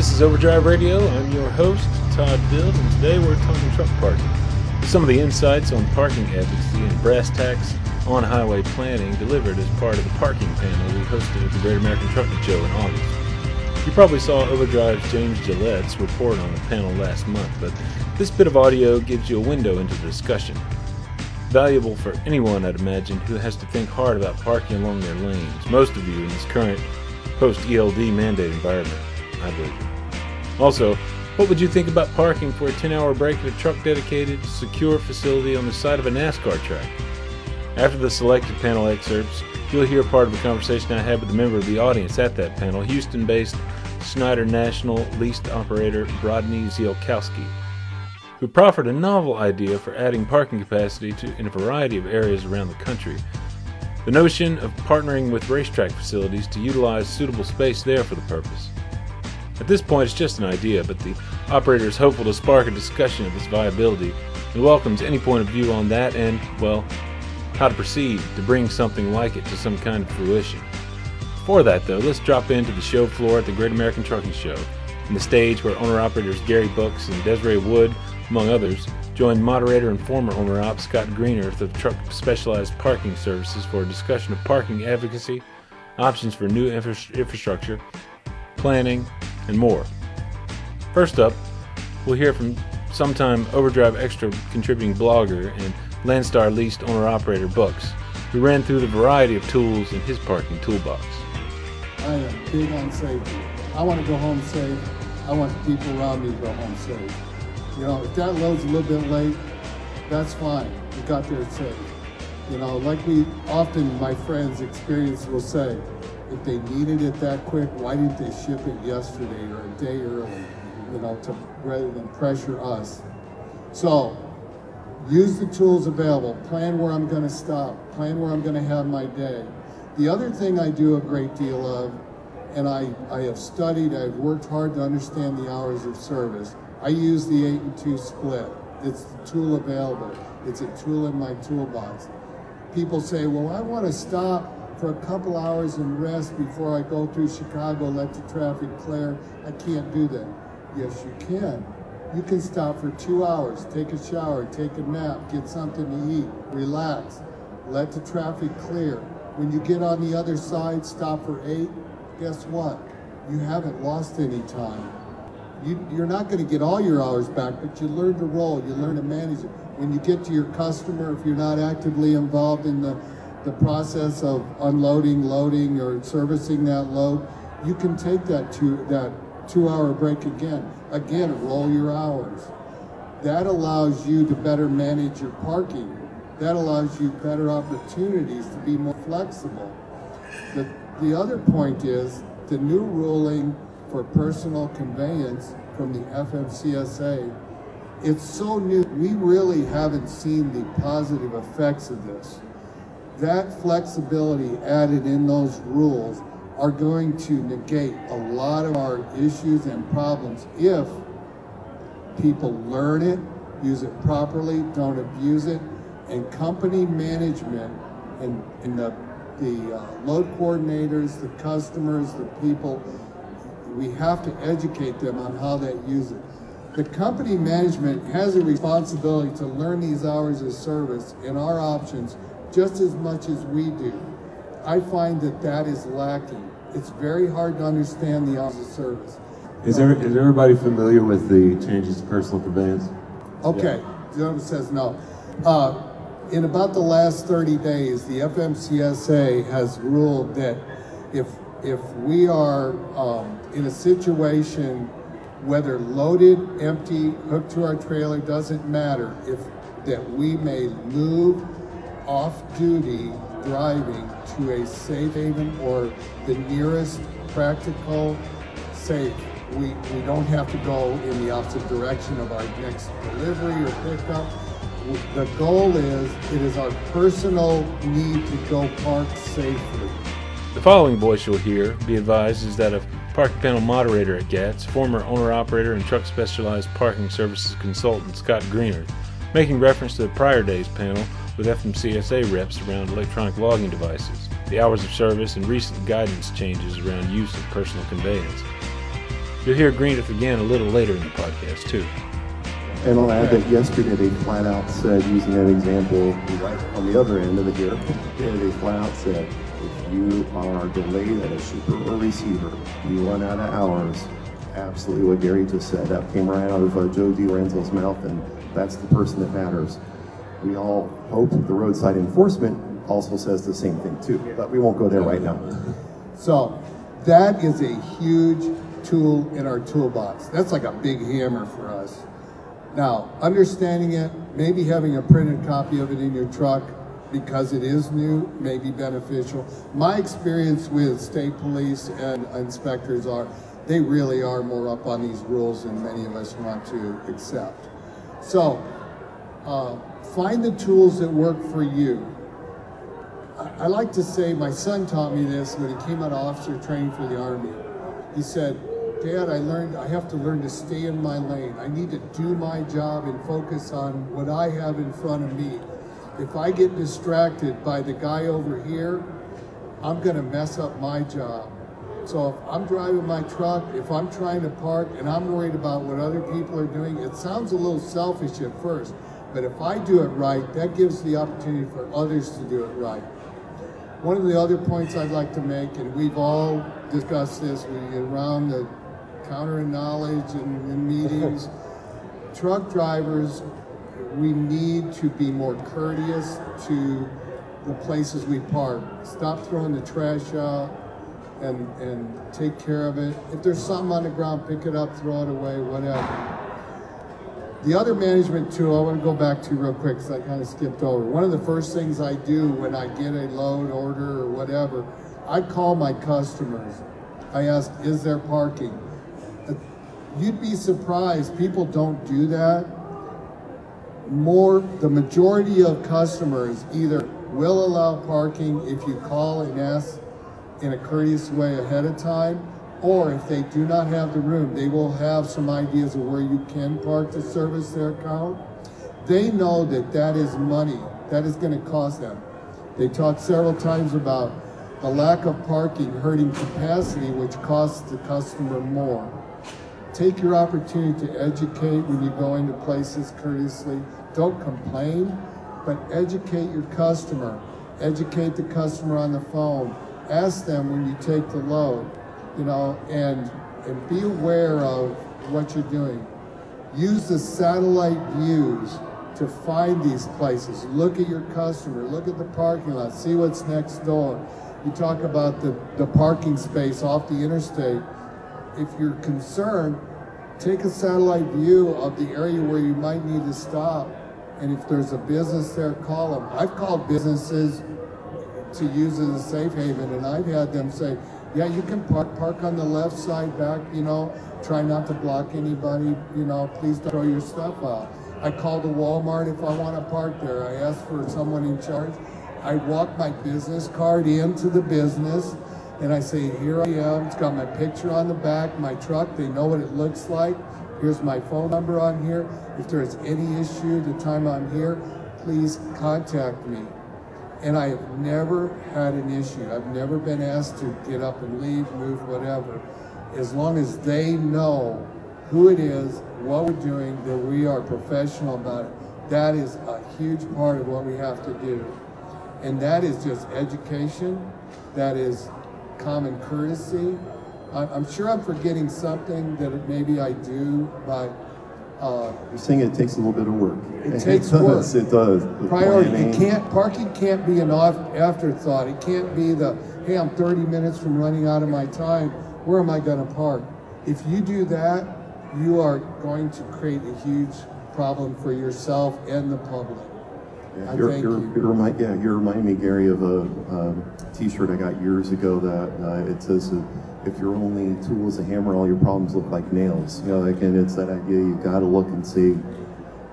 This is Overdrive Radio. I'm your host, Todd Dills, and today we're talking truck parking. Some of the insights on parking advocacy and brass tacks on highway planning delivered as part of the parking panel we hosted at the Great American Trucking Show in August. You probably saw Overdrive's James Jaillet's report on the panel last month, but this bit of audio gives you a window into the discussion. Valuable for anyone, I'd imagine, who has to think hard about parking along their lanes, most of you in this current post ELD mandate environment. I believe. Also, what would you think about parking for a 10 hour break at a truck dedicated, secure facility on the side of a NASCAR track? After the selected panel excerpts, you'll hear part of a conversation I had with a member of the audience at that panel, Houston based Schneider National leased operator Rodney Zielkowski, who proffered a novel idea for adding parking capacity to, in a variety of areas around the country. The notion of partnering with racetrack facilities to utilize suitable space there for the purpose. At this point, it's just an idea, but the operator is hopeful to spark a discussion of its viability and welcomes any point of view on that and, well, how to proceed to bring something like it to some kind of fruition. Before that, though, let's drop into the show floor at the Great American Trucking Show, and the stage where owner operators Gary Buchs and Desiree Wood, among others, joined moderator and former owner op Scott Grenerth of Truck Specialized Parking Services for a discussion of parking advocacy, options for new infra- infrastructure, planning, and more. First up, we'll hear from sometime Overdrive Extra contributing blogger and Landstar leased owner operator Buchs, who ran through the variety of tools in his parking toolbox. I am big on safety. I want to go home safe. I want people around me to go home safe. You know, if that load's a little bit late, that's fine. We got there safe. You know, like we often, my friends' experience will say, if they needed it that quick, why didn't they ship it yesterday or a day early? You know, to rather than pressure us. So, use the tools available. Plan where I'm going to stop. Plan where I'm going to have my day. The other thing I do a great deal of, and I, I have studied, I've worked hard to understand the hours of service. I use the 8 and 2 split. It's the tool available. It's a tool in my toolbox. People say, well, I want to stop for a couple hours and rest before I go through Chicago, let the traffic clear. I can't do that. Yes, you can. You can stop for two hours, take a shower, take a nap, get something to eat, relax, let the traffic clear. When you get on the other side, stop for eight, guess what? You haven't lost any time. You, you're not going to get all your hours back, but you learn to roll, you learn to manage it. When you get to your customer, if you're not actively involved in the, the process of unloading, loading, or servicing that load, you can take that two, that two hour break again. Again, roll your hours. That allows you to better manage your parking. That allows you better opportunities to be more flexible. The, the other point is the new ruling for personal conveyance from the FMCSA. It's so new, we really haven't seen the positive effects of this. That flexibility added in those rules are going to negate a lot of our issues and problems if people learn it, use it properly, don't abuse it, and company management and, and the, the uh, load coordinators, the customers, the people, we have to educate them on how they use it. The company management has a responsibility to learn these hours of service and our options just as much as we do. I find that that is lacking. It's very hard to understand the hours of service. Is, there, is everybody familiar with the changes to personal conveyance? Okay, gentleman says no. Uh, in about the last 30 days, the FMCSA has ruled that if if we are um, in a situation, whether loaded, empty, hooked to our trailer, doesn't matter, if that we may move off-duty driving to a safe haven or the nearest practical safe. We, we don't have to go in the opposite direction of our next delivery or pickup. The goal is, it is our personal need to go park safely. The following voice you'll hear, be advised, is that of parking panel moderator at GATS, former owner operator and truck specialized parking services consultant Scott Grenerth, making reference to the prior day's panel with FMCSA reps around electronic logging devices, the hours of service, and recent guidance changes around use of personal conveyance. You'll hear Grenerth again a little later in the podcast, too. And I'll add that yesterday they flat out said, using that example right on the other end of the here, they flat out said, if you are delayed at a shipper or receiver, you run out of hours, absolutely what Gary just said. That came right out of uh, Joe DeLorenzo's mouth, and that's the person that matters. We all hope the roadside enforcement also says the same thing too, but we won't go there right now. So that is a huge tool in our toolbox. That's like a big hammer for us. Now, understanding it, maybe having a printed copy of it in your truck because it is new may be beneficial. My experience with state police and inspectors are they really are more up on these rules than many of us want to accept. So, uh, find the tools that work for you. I, I like to say, my son taught me this when he came out of officer training for the Army. He said, Dad, I learned I have to learn to stay in my lane. I need to do my job and focus on what I have in front of me. If I get distracted by the guy over here, I'm going to mess up my job. So if I'm driving my truck, if I'm trying to park and I'm worried about what other people are doing, it sounds a little selfish at first. But if I do it right, that gives the opportunity for others to do it right. One of the other points I'd like to make, and we've all discussed this we, get around the counter in knowledge and in meetings. Truck drivers, we need to be more courteous to the places we park. Stop throwing the trash out and, and take care of it. If there's something on the ground, pick it up, throw it away, whatever. The other management tool I want to go back to real quick because I kind of skipped over. One of the first things I do when I get a load order or whatever, I call my customers. I ask, is there parking? Uh, you'd be surprised people don't do that more the majority of customers either will allow parking if you call and ask in a courteous way ahead of time or if they do not have the room they will have some ideas of where you can park to service their account they know that that is money that is going to cost them they talked several times about the lack of parking hurting capacity which costs the customer more Take your opportunity to educate when you go into places courteously. Don't complain, but educate your customer. Educate the customer on the phone. Ask them when you take the load, you know, and and be aware of what you're doing. Use the satellite views to find these places. Look at your customer. Look at the parking lot. See what's next door. You talk about the, the parking space off the interstate if you're concerned, take a satellite view of the area where you might need to stop. And if there's a business there, call them. I've called businesses to use as a safe haven, and I've had them say, yeah, you can park, park on the left side back, you know, try not to block anybody, you know, please don't throw your stuff out. I call the Walmart if I want to park there. I ask for someone in charge. I walk my business card into the business and I say, here I am. It's got my picture on the back, my truck. They know what it looks like. Here's my phone number on here. If there's any issue the time I'm here, please contact me. And I have never had an issue. I've never been asked to get up and leave, move, whatever. As long as they know who it is, what we're doing, that we are professional about it. That is a huge part of what we have to do. And that is just education. That is common courtesy. I'm sure I'm forgetting something that maybe I do, but uh, you're saying it takes a little bit of work. It, it takes does, work. It does. Priority. It can't. Parking can't be an afterthought. It can't be the hey, I'm 30 minutes from running out of my time. Where am I going to park? If you do that, you are going to create a huge problem for yourself and the public. Yeah, you're, you're, you. you're remind, yeah, you're reminding me, Gary, of a um, T-shirt I got years ago that uh, it says, uh, "If your only tool is a hammer, all your problems look like nails." You know, like, and it's that idea you got to look and see,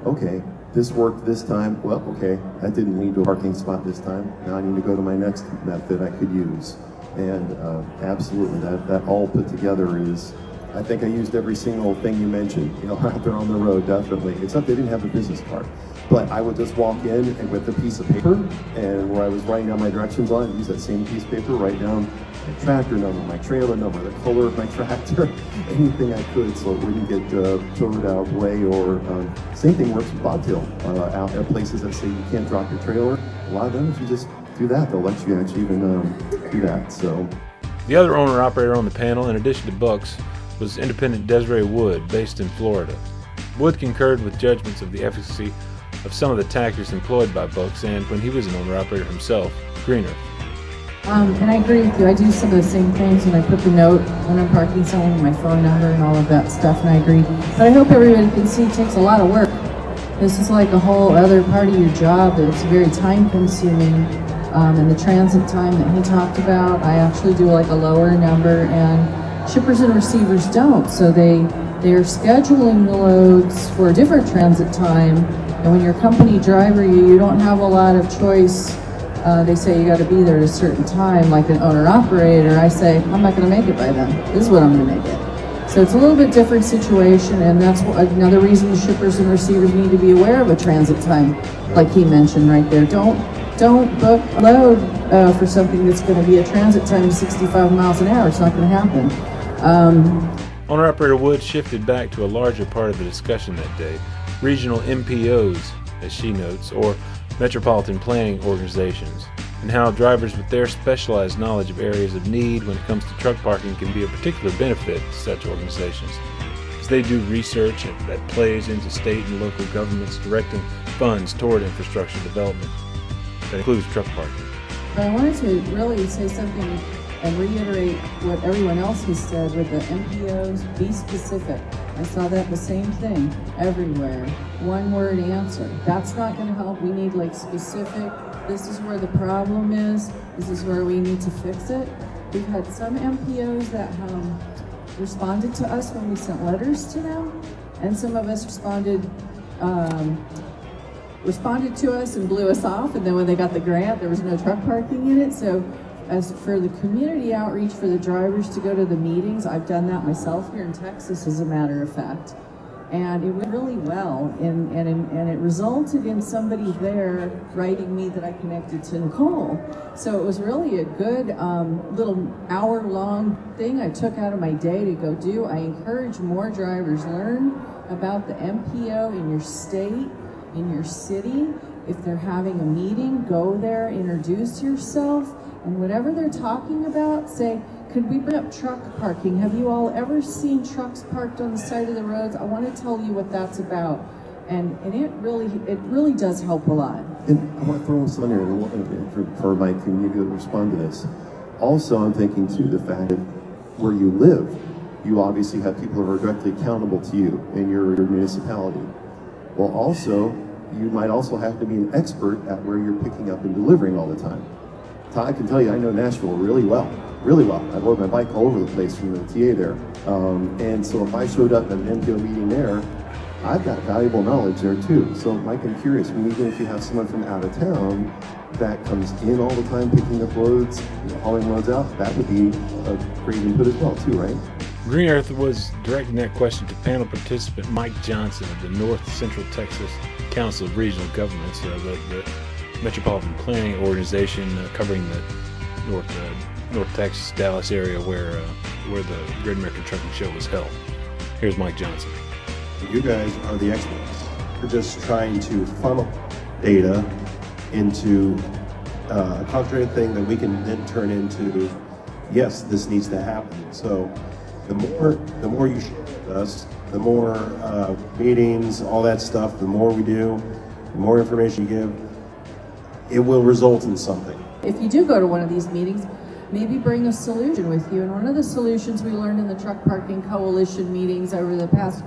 okay, this worked this time. Well, okay, that didn't lead to a parking spot this time. Now I need to go to my next method I could use. And uh, absolutely, that that all put together is. I think I used every single thing you mentioned, you know, out there on the road, definitely. Except they didn't have a business card. But I would just walk in and with a piece of paper, and where I was writing down my directions on use that same piece of paper, write down my tractor number, my trailer number, the color of my tractor, anything I could so it wouldn't get uh, towed out of the way. Or um, same thing works with bobtail. Uh, out at places that say you can't drop your trailer, a lot of them, if you just do that, they'll let you actually even um, do that. So. The other owner operator on the panel, in addition to Buchs, was independent Desiree Wood, based in Florida. Wood concurred with judgments of the efficacy of some of the tactics employed by Buchs and, when he was an owner operator himself, Grenerth. Um, and I agree with you. I do some of the same things when I put the note when I'm parking someone, my phone number and all of that stuff, and I agree. But I hope everybody can see it takes a lot of work. This is like a whole other part of your job that's very time consuming. Um, and the transit time that he talked about, I actually do like a lower number and shippers and receivers don't. So they, they're scheduling the loads for a different transit time. And when you're a company driver, you, you don't have a lot of choice uh, they say you got to be there at a certain time, like an owner operator. I say, I'm not going to make it by then. This is what I'm going to make it. So it's a little bit different situation, and that's another reason the shippers and receivers need to be aware of a transit time, like he mentioned right there. Don't don't book a load uh, for something that's going to be a transit time of 65 miles an hour. It's not going to happen. Um, Owner operator Wood shifted back to a larger part of the discussion that day regional MPOs, as she notes, or metropolitan planning organizations, and how drivers with their specialized knowledge of areas of need when it comes to truck parking can be a particular benefit to such organizations, as they do research that plays into state and local governments directing funds toward infrastructure development that includes truck parking. I wanted to really say something and reiterate what everyone else has said with the MPOs, be specific. I saw that the same thing everywhere. One word answer. That's not going to help. We need like specific, this is where the problem is, this is where we need to fix it. We've had some MPOs that um, responded to us when we sent letters to them, and some of us responded um, responded to us and blew us off, and then when they got the grant, there was no truck parking in it. So as for the community outreach for the drivers to go to the meetings, I've done that myself here in Texas, as a matter of fact. And it went really well, and, and, and it resulted in somebody there writing me that I connected to Nicole. So it was really a good um, little hour long thing I took out of my day to go do. I encourage more drivers learn about the MPO in your state, in your city. If they're having a meeting, go there, introduce yourself and whatever they're talking about, say, could we bring up truck parking? Have you all ever seen trucks parked on the side of the roads? I want to tell you what that's about. And, and it really it really does help a lot. And I want to throw this on here for, for my community to respond to this. Also, I'm thinking too the fact that where you live, you obviously have people who are directly accountable to you in your, your municipality. Well, also, you might also have to be an expert at where you're picking up and delivering all the time. I can tell you, I know Nashville really well, really well. I rode my bike all over the place from the TA there. Um, and so if I showed up at an MPO meeting there, I've got valuable knowledge there too. So Mike, I'm curious, when even if you have someone from out of town that comes in all the time picking up loads, you know, hauling loads out, that would be a great input as well too, right? Grenerth was directing that question to panel participant Mike Johnson of the North Central Texas Council of Regional Governments, uh, the, the metropolitan planning organization uh, covering the North uh, North Texas Dallas area where uh, where the Great American Trucking Show was held. Here's Mike Johnson. You guys are the experts. We're just trying to funnel data into uh, a concentrated thing that we can then turn into, yes, this needs to happen. So the more the more you share with us, the more uh, meetings, all that stuff, the more we do, the more information you give, it will result in something. If you do go to one of these meetings, maybe bring a solution with you. And one of the solutions we learned in the Truck Parking Coalition meetings over the past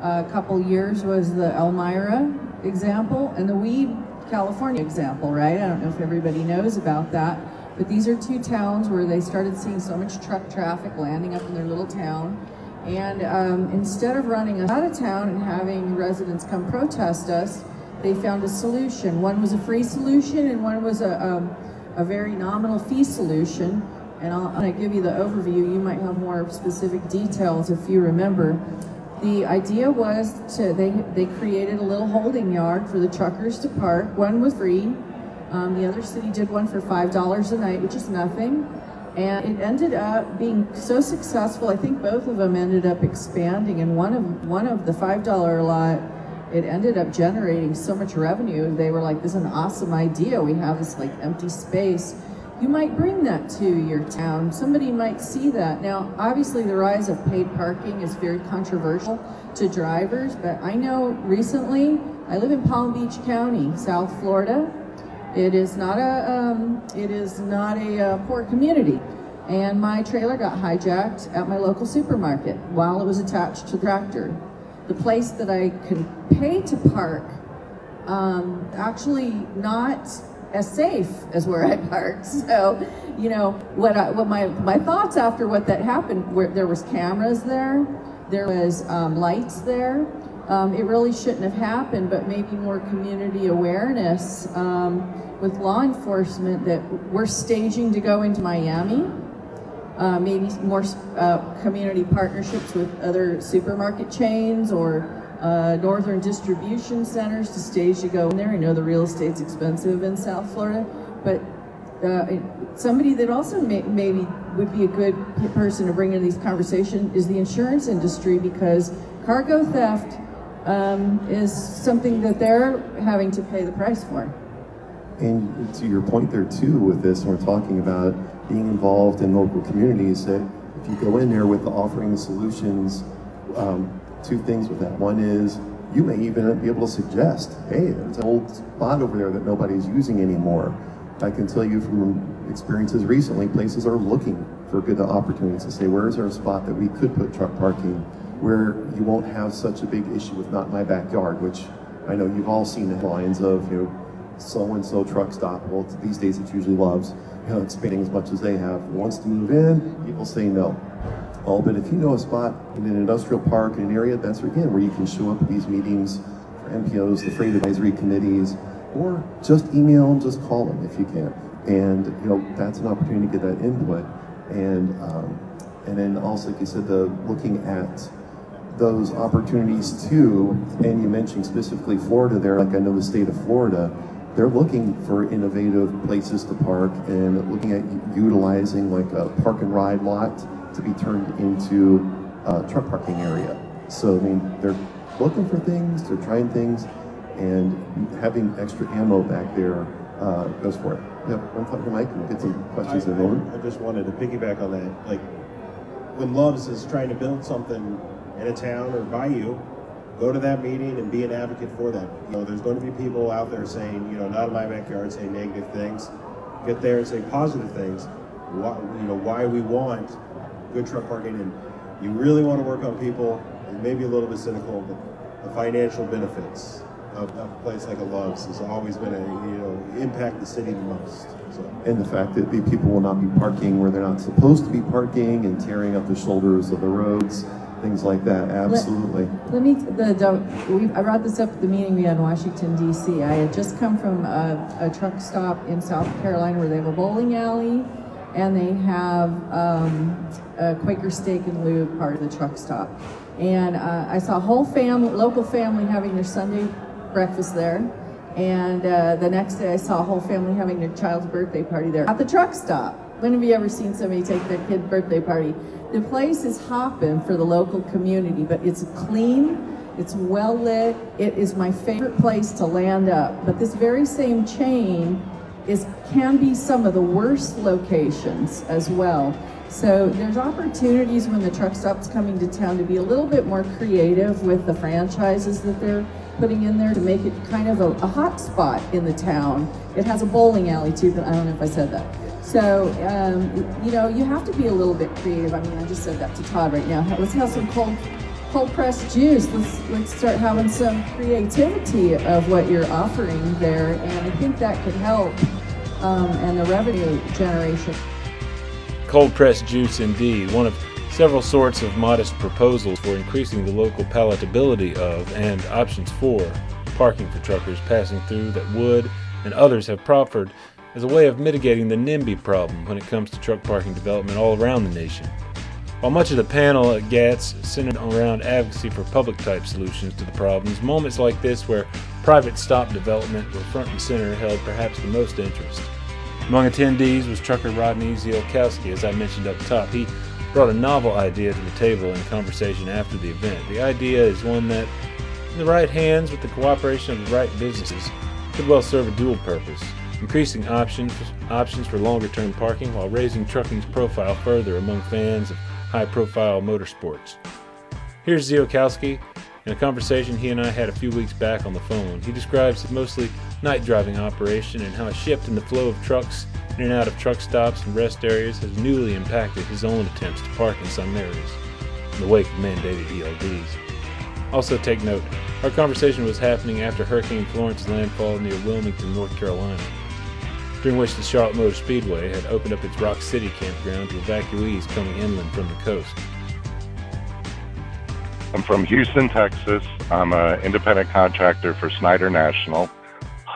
uh, couple years was the Elmira example and the Weed, California example, right? I don't know if everybody knows about that, but these are two towns where they started seeing so much truck traffic landing up in their little town. And um, instead of running us out of town and having residents come protest us, they found a solution. One was a free solution and one was a, um, a very nominal fee solution. And I'll, I'll give you the overview. You might have more specific details if you remember. The idea was to they they created a little holding yard for the truckers to park. One was free. Um, the other city did one for five dollars a night, which is nothing. And it ended up being so successful. I think both of them ended up expanding. And one of one of the five dollar lot, it ended up generating so much revenue. They were like, "This is an awesome idea. We have this like empty space." you might bring that to your town. Somebody might see that. Now, obviously, the rise of paid parking is very controversial to drivers, but I know recently, I live in Palm Beach County, South Florida. It is not a, um, it is not a uh, poor community. And my trailer got hijacked at my local supermarket while it was attached to the tractor. The place that I can pay to park, um, actually not as safe as where I parked. So, you know, what I, what my my thoughts after what that happened, where there was cameras there, there was um, lights there. Um, it really shouldn't have happened, but maybe more community awareness um, with law enforcement that we're staging to go into Miami. Uh, maybe more uh, community partnerships with other supermarket chains or uh, northern distribution centers to stage to go in there. I know the real estate's expensive in South Florida, but uh, somebody that also may, maybe would be a good person to bring into these conversations is the insurance industry because cargo theft um, is something that they're having to pay the price for. And to your point there too, with this, we're talking about being involved in local communities. That if you go in there with the offering solutions, um, two things with that. One is you may even be able to suggest, hey, there's an old spot over there that nobody's using anymore. I can tell you from experiences recently, places are looking for good opportunities to say, where is there a spot that we could put truck parking where you won't have such a big issue with not my backyard, which I know you've all seen the lines of, you know, so-and-so truck stop. Well, these days it's usually loves, you know, expanding as much as they have. Wants to move in, people say no all, but if you know a spot in an industrial park in an area, that's again where you can show up at these meetings for MPOs, the freight advisory committees, or just email and just call them if you can. And you know that's an opportunity to get that input. And um, and then also, like you said, the looking at those opportunities too. And you mentioned specifically Florida there. Like I know the state of Florida, they're looking for innovative places to park and looking at utilizing like a park and ride lot to be turned into a truck parking area. So, I mean, they're looking for things, they're trying things, and having extra ammo back there uh, goes for it. Yeah, one thought Mike, and we'll get some questions I, in a moment. I just wanted to piggyback on that. Like, when Loves is trying to build something in a town or by you, go to that meeting and be an advocate for that. You know, there's going to be people out there saying, you know, not in my backyard, saying negative things. Get there and say positive things. Why, you know, why we want good truck parking, and you really want to work on people, maybe a little bit cynical, but the financial benefits of, of a place like a Love's has always been a, you know, impact the city the most. So. And the fact that people will not be parking where they're not supposed to be parking and tearing up the shoulders of the roads, things like that. Absolutely. Let, let me, the, the, we, I brought this up at the meeting we had in Washington, D.C. I had just come from a, a truck stop in South Carolina where they have a bowling alley and they have um, a Quaker Steak and Lube part of the truck stop. And uh, I saw a whole family, local family having their Sunday breakfast there. And uh, the next day I saw a whole family having their child's birthday party there at the truck stop. When have you ever seen somebody take their kid birthday party? The place is hopping for the local community, but it's clean, it's well lit, it is my favorite place to land up. But this very same chain is can be some of the worst locations as well. So there's opportunities when the truck stop's coming to town to be a little bit more creative with the franchises that they're putting in there to make it kind of a, a hot spot in the town. It has a bowling alley too, but I don't know if I said that. So, um, you know, you have to be a little bit creative. I mean, I just said that to Todd right now. Let's have some cold, cold pressed juice. Let's let's start having some creativity of what you're offering there, and I think that could help um, and the revenue generation. Cold pressed juice, indeed, one of several sorts of modest proposals for increasing the local palatability of and options for parking for truckers passing through that would and others have proffered as a way of mitigating the NIMBY problem when it comes to truck parking development all around the nation. While much of the panel at GATS centered around advocacy for public type solutions to the problems, moments like this where private stop development were front and center held perhaps the most interest. Among attendees was trucker Rodney Zielkowski, as I mentioned up top. He brought a novel idea to the table in conversation after the event. The idea is one that, in the right hands with the cooperation of the right businesses, could well serve a dual purpose increasing options, options for longer term parking while raising trucking's profile further among fans of high profile motorsports. Here's Ziolkowski in a conversation he and I had a few weeks back on the phone. He describes his mostly night driving operation and how a shift in the flow of trucks in and out of truck stops and rest areas has newly impacted his own attempts to park in some areas in the wake of mandated ELDs. Also, take note, our conversation was happening after Hurricane Florence's landfall near Wilmington, North Carolina, during which the Charlotte Motor Speedway had opened up its Rock City campground to evacuees coming inland from the coast. I'm from Houston, Texas. I'm an independent contractor for Schneider National.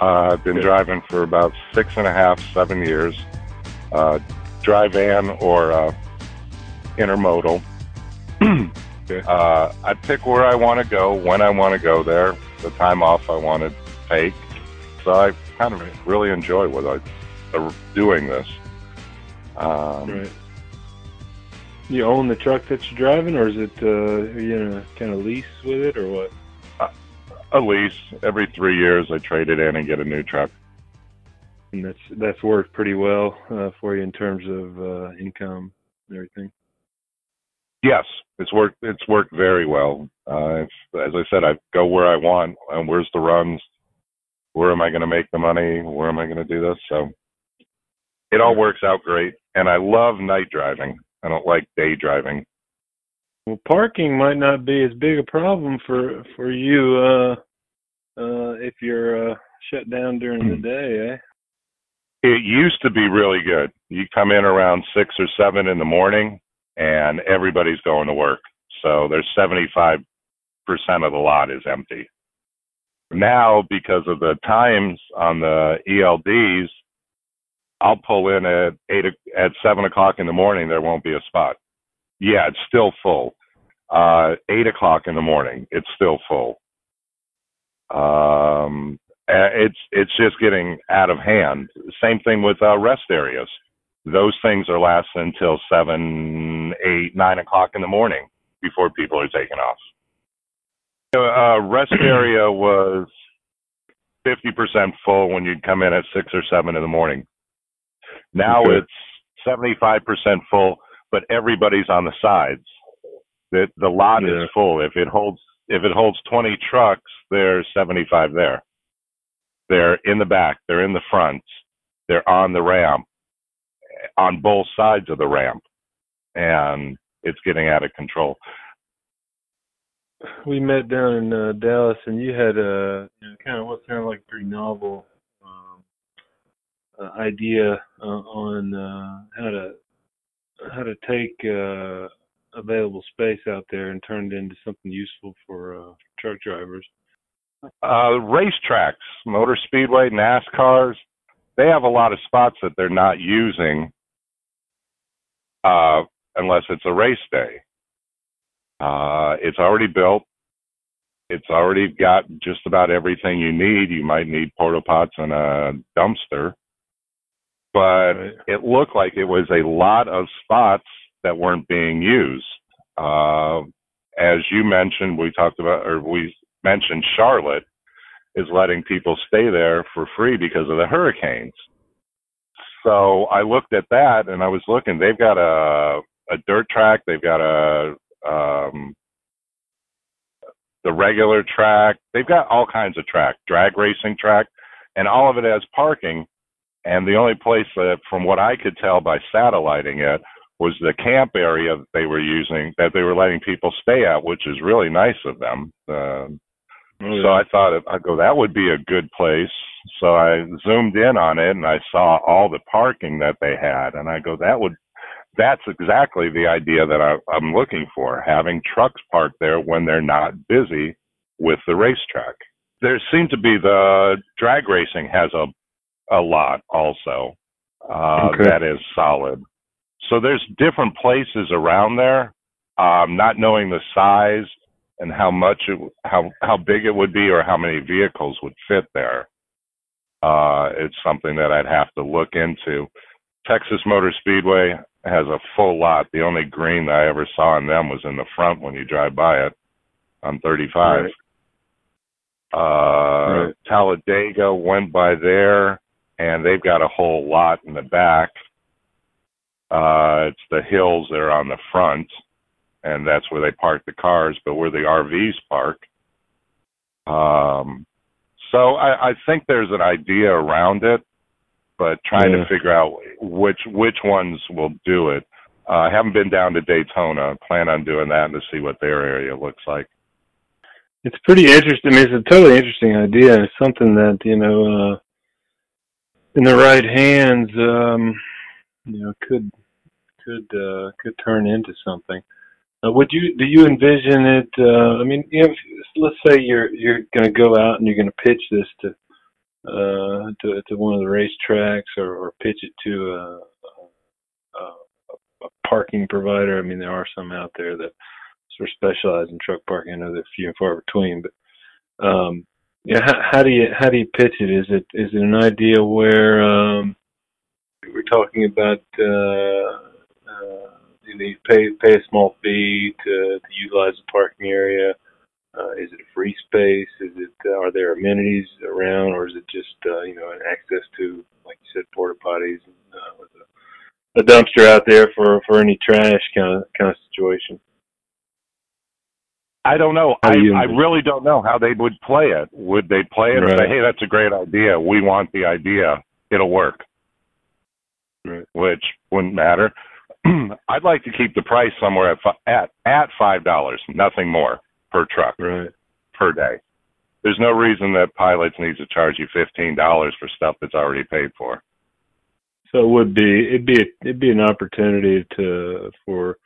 Uh, I've been Good. driving for about six and a half, seven years. Uh, dry van or uh, intermodal. uh, I pick where I want to go, when I want to go there, the time off I want to take. So I kind of really enjoy what I uh, doing this. Um, right. You own the truck that you're driving, or is it uh, you know kind of lease with it, or what? a lease every three years. I trade it in and get a new truck. And that's that's worked pretty well uh, for you in terms of uh, income and everything. Yes, it's worked. It's worked very well. Uh, as I said, I go where I want, and where's the runs? Where am I going to make the money? Where am I going to do this? So it all works out great. And I love night driving. I don't like day driving. Well, parking might not be as big a problem for for you uh, uh, if you're uh, shut down during the day, eh? It used to be really good. You come in around six or seven in the morning, and everybody's going to work. So there's 75% of the lot is empty. Now, because of the times on the ELDs, I'll pull in at eight at seven o'clock in the morning. There won't be a spot. Yeah, it's still full. Uh, eight o'clock in the morning, it's still full. Um, it's it's just getting out of hand. Same thing with uh, rest areas. Those things are lasting until seven, eight, nine o'clock in the morning before people are taking off. Uh, rest area was 50% full when you'd come in at six or seven in the morning. Now okay. it's 75% full but everybody's on the sides. The the lot yeah. is full. If it holds if it holds 20 trucks, there's 75 there. They're in the back. They're in the front. They're on the ramp, on both sides of the ramp, and it's getting out of control. We met down in uh, Dallas, and you had a you know, kind of what sounded like a pretty novel um, uh, idea uh, on uh, how to how to take uh, available space out there and turn it into something useful for uh, truck drivers? Uh, racetracks, motor speedway, NASCARs, they have a lot of spots that they're not using uh, unless it's a race day. Uh, it's already built. It's already got just about everything you need. You might need porta pots and a dumpster but right. it looked like it was a lot of spots that weren't being used. Uh, as you mentioned, we talked about, or we mentioned Charlotte is letting people stay there for free because of the hurricanes. So I looked at that and I was looking, they've got a, a dirt track, they've got a, um, the regular track, they've got all kinds of track, drag racing track, and all of it has parking and the only place that, from what I could tell by satelliting it, was the camp area that they were using, that they were letting people stay at, which is really nice of them. Uh, yeah. So I thought, I'd go, that would be a good place. So I zoomed in on it and I saw all the parking that they had. And I go, that would, that's exactly the idea that I, I'm looking for, having trucks parked there when they're not busy with the racetrack. There seemed to be the drag racing has a a lot also. Uh, okay. That is solid. so there's different places around there. Um, not knowing the size and how much it, how how big it would be or how many vehicles would fit there. Uh, it's something that I'd have to look into. Texas Motor Speedway has a full lot. The only green I ever saw in them was in the front when you drive by it on 35. Right. Uh, Right. Talladega went by there, and they've got a whole lot in the back. Uh, it's the hills that are on the front, and that's where they park the cars, but where the RVs park. Um, so I, I think there's an idea around it, but trying Yeah. to figure out which which ones will do it. Uh, I haven't been down to Daytona. Plan on doing that and to see what their area looks like. It's pretty interesting. I mean, it's a totally interesting idea. It's something that you know, uh, in the right hands, um, you know, could could uh, could turn into something. Uh, would you do you envision it? Uh, I mean, know, let's say you're you're going to go out and you're going to pitch this to uh, to to one of the racetracks or, or pitch it to a, a, a parking provider. I mean, there are some out there that sort of specialize in truck parking. I know they're few and far between, but um, yeah, how, how do you how do you pitch it? Is it is it an idea where um, we're talking about uh, uh, you know you pay pay a small fee to, to utilize the parking area? Is it a free space? Is it uh, are there amenities around, or is it just uh, you know an access to like you said porta potties and uh, with a, a dumpster out there for for any trash kind of kind of situation? I don't know. I, I really don't know how they would play it. Would they play it and Right. say, "Hey, that's a great idea. We want the idea. It'll work," Right. which wouldn't matter. I'd like to keep the price somewhere at at at five dollars, nothing more per truck Right. per day. There's no reason that pilots need to charge you fifteen dollars for stuff that's already paid for. So it would be it'd be a, it'd be an opportunity to for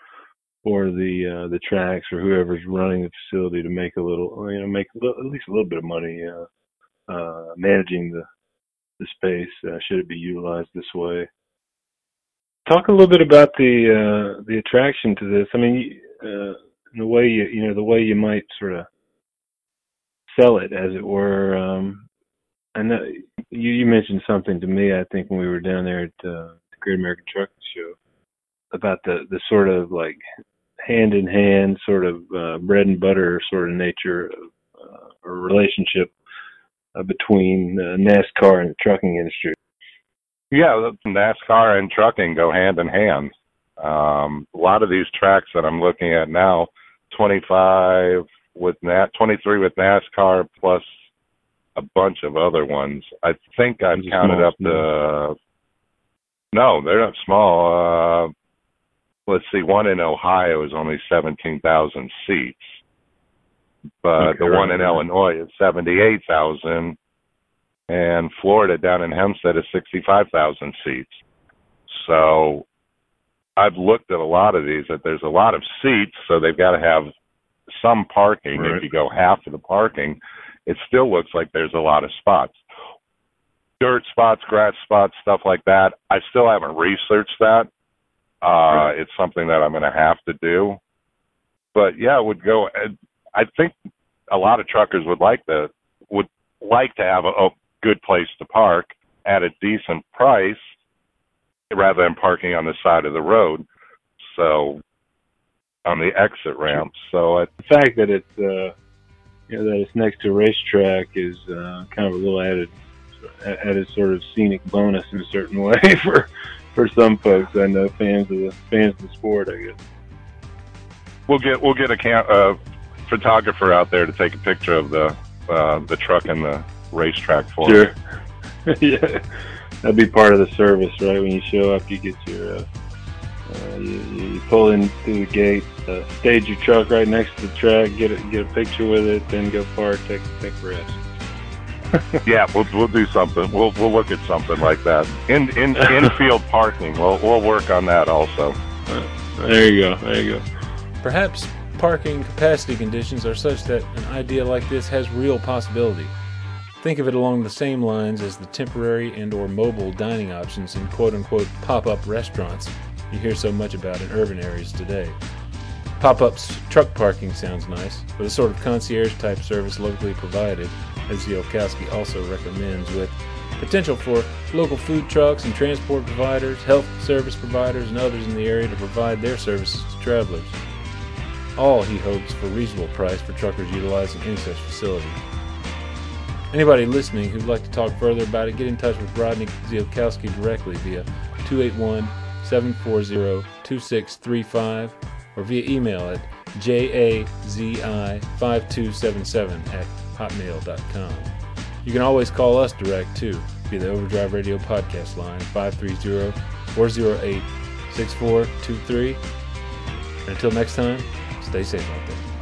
for the uh, the tracks or whoever's running the facility to make a little you know make a little, at least a little bit of money uh, uh, managing the the space uh, should it be utilized this way. Talk a little bit about the uh, the attraction to this. I mean, uh, the way you you know the way you might sort of sell it, as it were. Um, I know you, you mentioned something to me. I think when we were down there at uh, the Great American Trucking Show about the the sort of like hand in hand, sort of uh, bread and butter sort of nature of uh, or relationship uh, between uh, NASCAR and the trucking industry. Yeah, NASCAR and trucking go hand in hand. Um, a lot of these tracks that I'm looking at now, 25 with Nat, 23 with NASCAR plus a bunch of other ones. I think I've Those are counted small, up the. No, they're not small. Uh, let's see, one in Ohio is only 17,000 seats, but Okay, the one in right. Illinois is 78,000 and Florida down in Homestead is 65,000 seats. So I've looked at a lot of these that there's a lot of seats, so they've got to have some parking. Right. If you go half of the parking, it still looks like there's a lot of spots. Dirt spots, grass spots, stuff like that. I still haven't researched that. Uh, It's something that I'm going to have to do. But yeah, it would go. I think a lot of truckers would like to would like to have a, a good place to park at a decent price rather than parking on the side of the road. So on the exit ramp. So I, The fact that it's uh, you know that it's next to a racetrack is uh, kind of a little added added sort of scenic bonus in a certain way for for some folks. I know fans of the fans of the sport. I guess. we'll get we'll get a cam- uh, photographer out there to take a picture of the uh, the truck and the racetrack for. Sure. yeah, that'd be part of the service, right? When you show up, you get your, uh, uh, you, you pull in through the gate, uh, stage your truck right next to the track, get a, get a picture with it, then go park, take take a rest. Yeah, we'll we'll do something. We'll we'll look at something like that. In in infield parking. We'll we'll work on that also. There you go. There you go. Perhaps parking capacity conditions are such that an idea like this has real possibility. Think of it along the same lines as the temporary and or mobile dining options in quote-unquote pop-up restaurants you hear so much about in urban areas today. Pop-up's truck parking sounds nice, but a sort of concierge type service locally provided, as Ziolkowski also recommends, with potential for local food trucks and transport providers, health service providers, and others in the area to provide their services to travelers. All, he hopes, for reasonable price for truckers utilizing any such facility. Anybody listening who'd like to talk further about it, get in touch with Rodney Ziolkowski directly via 281 740 2635 or via email at jazi5277 at hotmail.com. You can always call us direct too via the Overdrive Radio podcast line 530 408 6423. Until next time, stay safe out there.